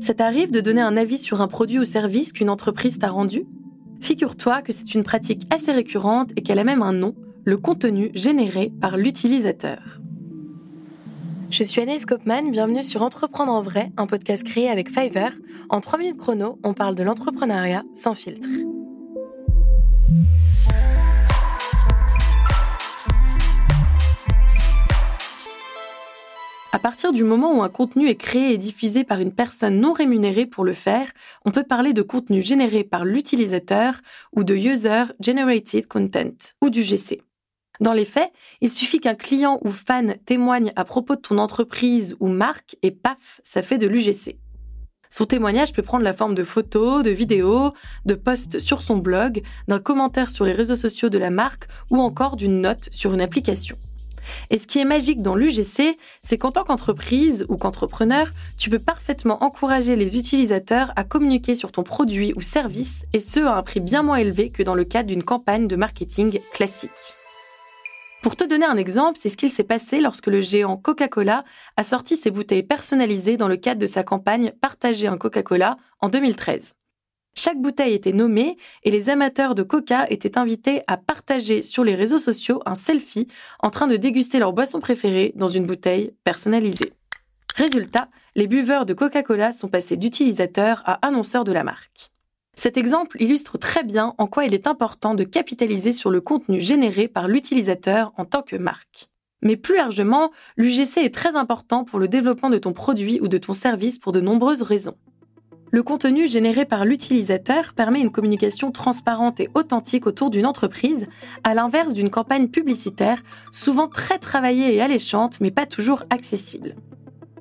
Ça t'arrive de donner un avis sur un produit ou service qu'une entreprise t'a rendu? Figure-toi que c'est une pratique assez récurrente et qu'elle a même un nom, le contenu généré par l'utilisateur. Je suis Anaïs Kopman, bienvenue sur Entreprendre en vrai, un podcast créé avec Fiverr. En 3 minutes chrono, on parle de l'entrepreneuriat sans filtre. À partir du moment où un contenu est créé et diffusé par une personne non rémunérée pour le faire, on peut parler de contenu généré par l'utilisateur ou de User Generated Content ou du GC. Dans les faits, il suffit qu'un client ou fan témoigne à propos de ton entreprise ou marque et paf, ça fait de l'UGC. Son témoignage peut prendre la forme de photos, de vidéos, de posts sur son blog, d'un commentaire sur les réseaux sociaux de la marque ou encore d'une note sur une application. Et ce qui est magique dans l'UGC, c'est qu'en tant qu'entreprise ou qu'entrepreneur, tu peux parfaitement encourager les utilisateurs à communiquer sur ton produit ou service, et ce à un prix bien moins élevé que dans le cadre d'une campagne de marketing classique. Pour te donner un exemple, c'est ce qu'il s'est passé lorsque le géant Coca-Cola a sorti ses bouteilles personnalisées dans le cadre de sa campagne Partager un Coca-Cola en 2013. Chaque bouteille était nommée et les amateurs de coca étaient invités à partager sur les réseaux sociaux un selfie en train de déguster leur boisson préférée dans une bouteille personnalisée. Résultat, les buveurs de Coca-Cola sont passés d'utilisateurs à annonceurs de la marque. Cet exemple illustre très bien en quoi il est important de capitaliser sur le contenu généré par l'utilisateur en tant que marque. Mais plus largement, l'UGC est très important pour le développement de ton produit ou de ton service pour de nombreuses raisons. Le contenu généré par l'utilisateur permet une communication transparente et authentique autour d'une entreprise, à l'inverse d'une campagne publicitaire, souvent très travaillée et alléchante, mais pas toujours accessible.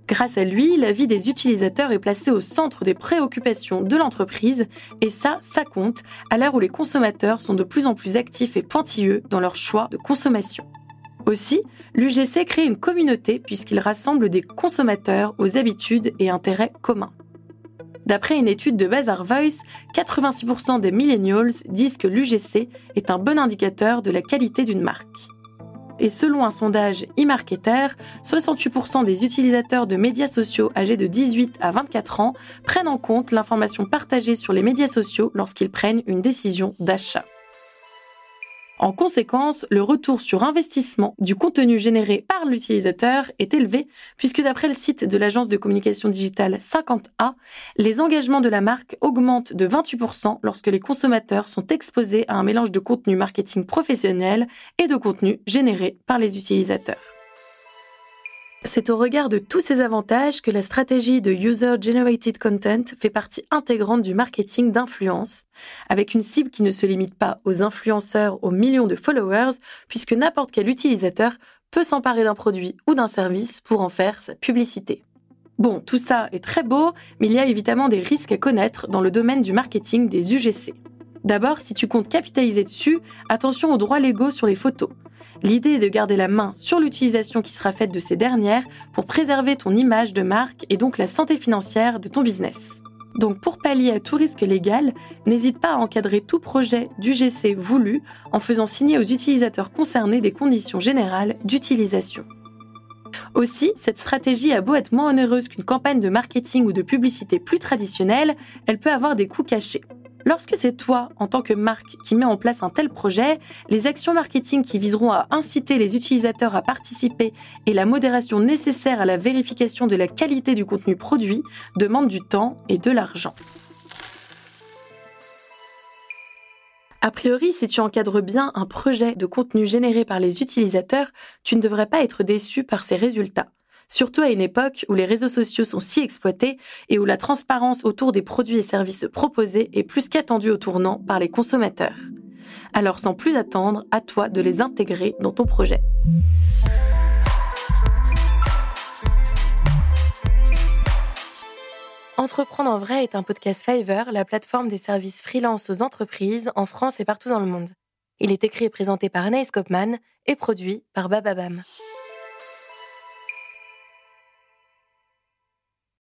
Grâce à lui, la vie des utilisateurs est placée au centre des préoccupations de l'entreprise, et ça, ça compte, à l'heure où les consommateurs sont de plus en plus actifs et pointilleux dans leur choix de consommation. Aussi, l'UGC crée une communauté puisqu'il rassemble des consommateurs aux habitudes et intérêts communs. D'après une étude de Bazaar Voice, 86% des millennials disent que l'UGC est un bon indicateur de la qualité d'une marque. Et selon un sondage e-marketer, 68% des utilisateurs de médias sociaux âgés de 18 à 24 ans prennent en compte l'information partagée sur les médias sociaux lorsqu'ils prennent une décision d'achat. En conséquence, le retour sur investissement du contenu généré par l'utilisateur est élevé puisque d'après le site de l'agence de communication digitale 50A, les engagements de la marque augmentent de 28% lorsque les consommateurs sont exposés à un mélange de contenu marketing professionnel et de contenu généré par les utilisateurs. C'est au regard de tous ces avantages que la stratégie de User Generated Content fait partie intégrante du marketing d'influence, avec une cible qui ne se limite pas aux influenceurs aux millions de followers, puisque n'importe quel utilisateur peut s'emparer d'un produit ou d'un service pour en faire sa publicité. Bon, tout ça est très beau, mais il y a évidemment des risques à connaître dans le domaine du marketing des UGC. D'abord, si tu comptes capitaliser dessus, attention aux droits légaux sur les photos. L'idée est de garder la main sur l'utilisation qui sera faite de ces dernières pour préserver ton image de marque et donc la santé financière de ton business. Donc pour pallier à tout risque légal, n'hésite pas à encadrer tout projet d'UGC voulu en faisant signer aux utilisateurs concernés des conditions générales d'utilisation. Aussi, cette stratégie a beau être moins onéreuse qu'une campagne de marketing ou de publicité plus traditionnelle, elle peut avoir des coûts cachés. Lorsque c'est toi, en tant que marque, qui mets en place un tel projet, les actions marketing qui viseront à inciter les utilisateurs à participer et la modération nécessaire à la vérification de la qualité du contenu produit demandent du temps et de l'argent. A priori, si tu encadres bien un projet de contenu généré par les utilisateurs, tu ne devrais pas être déçu par ses résultats surtout à une époque où les réseaux sociaux sont si exploités et où la transparence autour des produits et services proposés est plus qu'attendue au tournant par les consommateurs. Alors sans plus attendre, à toi de les intégrer dans ton projet. Entreprendre en vrai est un podcast Fiverr, la plateforme des services freelance aux entreprises en France et partout dans le monde. Il est écrit et présenté par Anaïs Kopman et produit par Bababam.